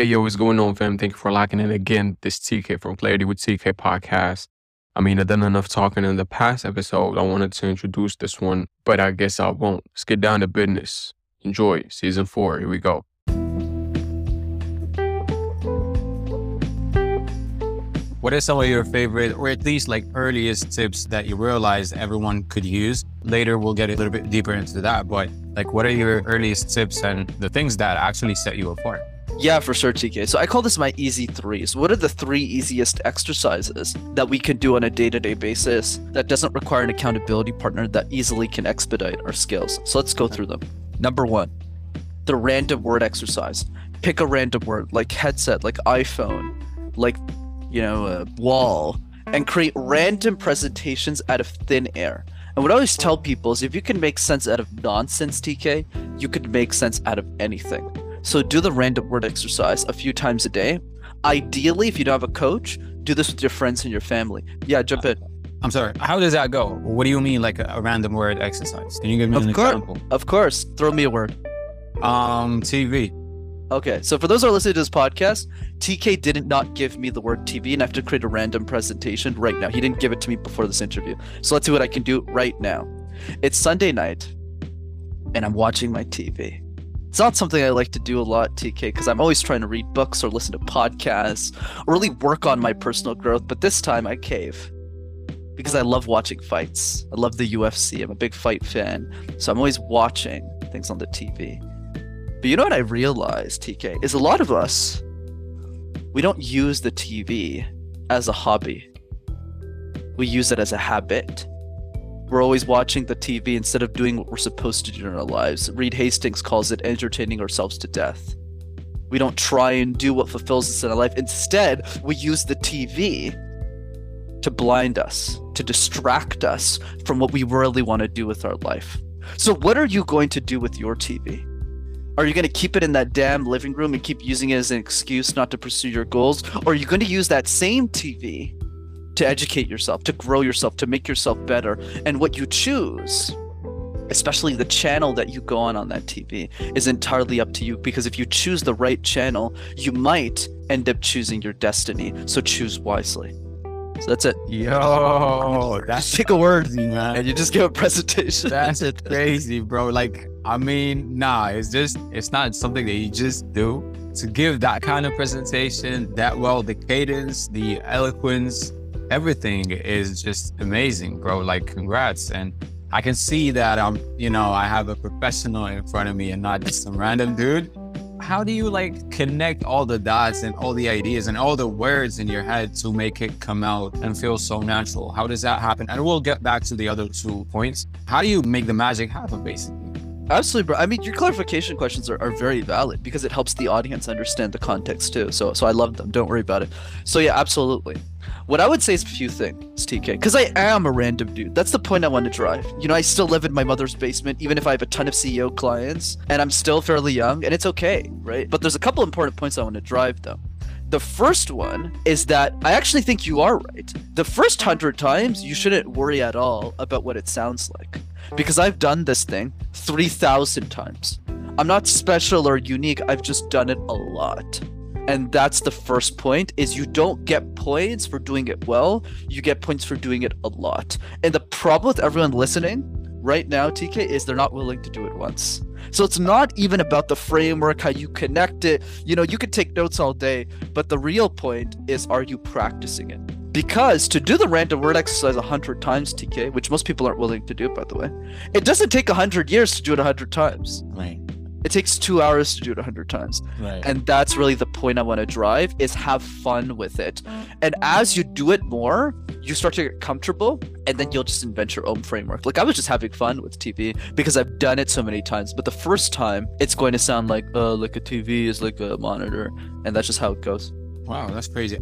Hey, yo, what's going on, fam? Thank you for liking in again. This TK from Clarity with TK podcast. I mean, I've done enough talking in the past episode. I wanted to introduce this one, but I guess I won't. Let's get down to business. Enjoy season four. Here we go. What are some of your favorite, or at least like earliest tips that you realized everyone could use? Later, we'll get a little bit deeper into that. But like, what are your earliest tips and the things that actually set you apart? Yeah, for sure, TK. So I call this my easy threes. What are the three easiest exercises that we can do on a day to day basis that doesn't require an accountability partner that easily can expedite our skills? So let's go through them. Number one, the random word exercise. Pick a random word like headset, like iPhone, like, you know, wall, and create random presentations out of thin air. And what I always tell people is if you can make sense out of nonsense, TK, you could make sense out of anything. So do the random word exercise a few times a day. Ideally, if you don't have a coach, do this with your friends and your family. Yeah, jump in. I'm sorry. How does that go? What do you mean, like a, random word exercise? Can you give me Of an course. example? Of course, throw me a word. Um, TV. Okay, so for those who are listening to this podcast, TK didn't not give me the word TV, and I have to create a random presentation right now. He didn't give it to me before this interview. So let's see what I can do right now. It's Sunday night, and I'm watching my TV. It's not something I like to do a lot, TK, because I'm always trying to read books or listen to podcasts or really work on my personal growth, but this time I cave. Because I love watching fights. I love the UFC. I'm a big fight fan. So I'm always watching things on the TV. But you know what I realized, TK, is a lot of us, we don't use the TV as a hobby. We use it as a habit. We're always watching the TV instead of doing what we're supposed to do in our lives. Reed Hastings calls it entertaining ourselves to death. We don't try and do what fulfills us in our life. Instead, we use the TV to blind us, to distract us from what we really want to do with our life. So, what are you going to do with your TV? Are you going to keep it in that damn living room and keep using it as an excuse not to pursue your goals? Or are you going to use that same TV to educate yourself, to grow yourself, to make yourself better? And what you choose, especially the channel that you go on on that TV, is entirely up to you because if you choose the right channel, you might end up choosing your destiny. So choose wisely. So that's it. Yo, that's Just pick a word man. and you just give a presentation. That's it. crazy, bro. Like, I mean, nah, it's just, it's not something that you just do. To give that kind of presentation that well, the cadence, the eloquence, everything is just amazing, bro. Like, congrats. And I can see that I'm, you know, I have a professional in front of me and not just some random dude. How do you like connect all the dots and all the ideas and all the words in your head to make it come out and feel so natural? How does that happen? And we'll get back to the other two points. How do you make the magic happen, basically? Absolutely, bro. I mean, your clarification questions are, are very valid because it helps the audience understand the context too. So, so I love them. Don't worry about it. So, yeah, absolutely. What I would say is a few things, TK, because I am a random dude. That's the point I want to drive. You know, I still live in my mother's basement, even if I have a ton of CEO clients, and I'm still fairly young, and it's okay, right? But there's a couple important points I want to drive, though. The first one is that I actually think you are right. The first hundred times, you shouldn't worry at all about what it sounds like. Because I've done this thing 3,000 times. I'm not special or unique, I've just done it a lot. And that's the first point is you don't get points for doing it well, you get points for doing it a lot. And the problem with everyone listening right now, TK, is they're not willing to do it once. So it's not even about the framework, how you connect it. You know, you could take notes all day, but the real point is are you practicing it? Because to do the random word exercise a hundred times, TK, which most people aren't willing to do, by the way, it doesn't take a hundred years to do it a hundred times. Right. It takes two hours to do it a hundred times. Right. And that's really the point I want to drive is have fun with it. And as you do it more, you start to get comfortable and then you'll just invent your own framework. Like I was just having fun with TV because I've done it so many times. But the first time it's going to sound like uh like a TV is like a monitor. And that's just how it goes. wow, that's crazy.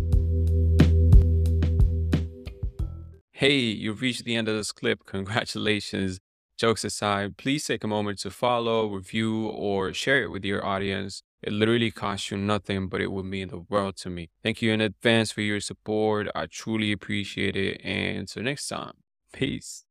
Hey, you've reached the end of this clip. Congratulations. Jokes aside, please take a moment to follow, review, or share it with your audience. It literally costs you nothing, but it would mean the world to me. Thank you in advance for your support. I truly appreciate it. And until next time, peace.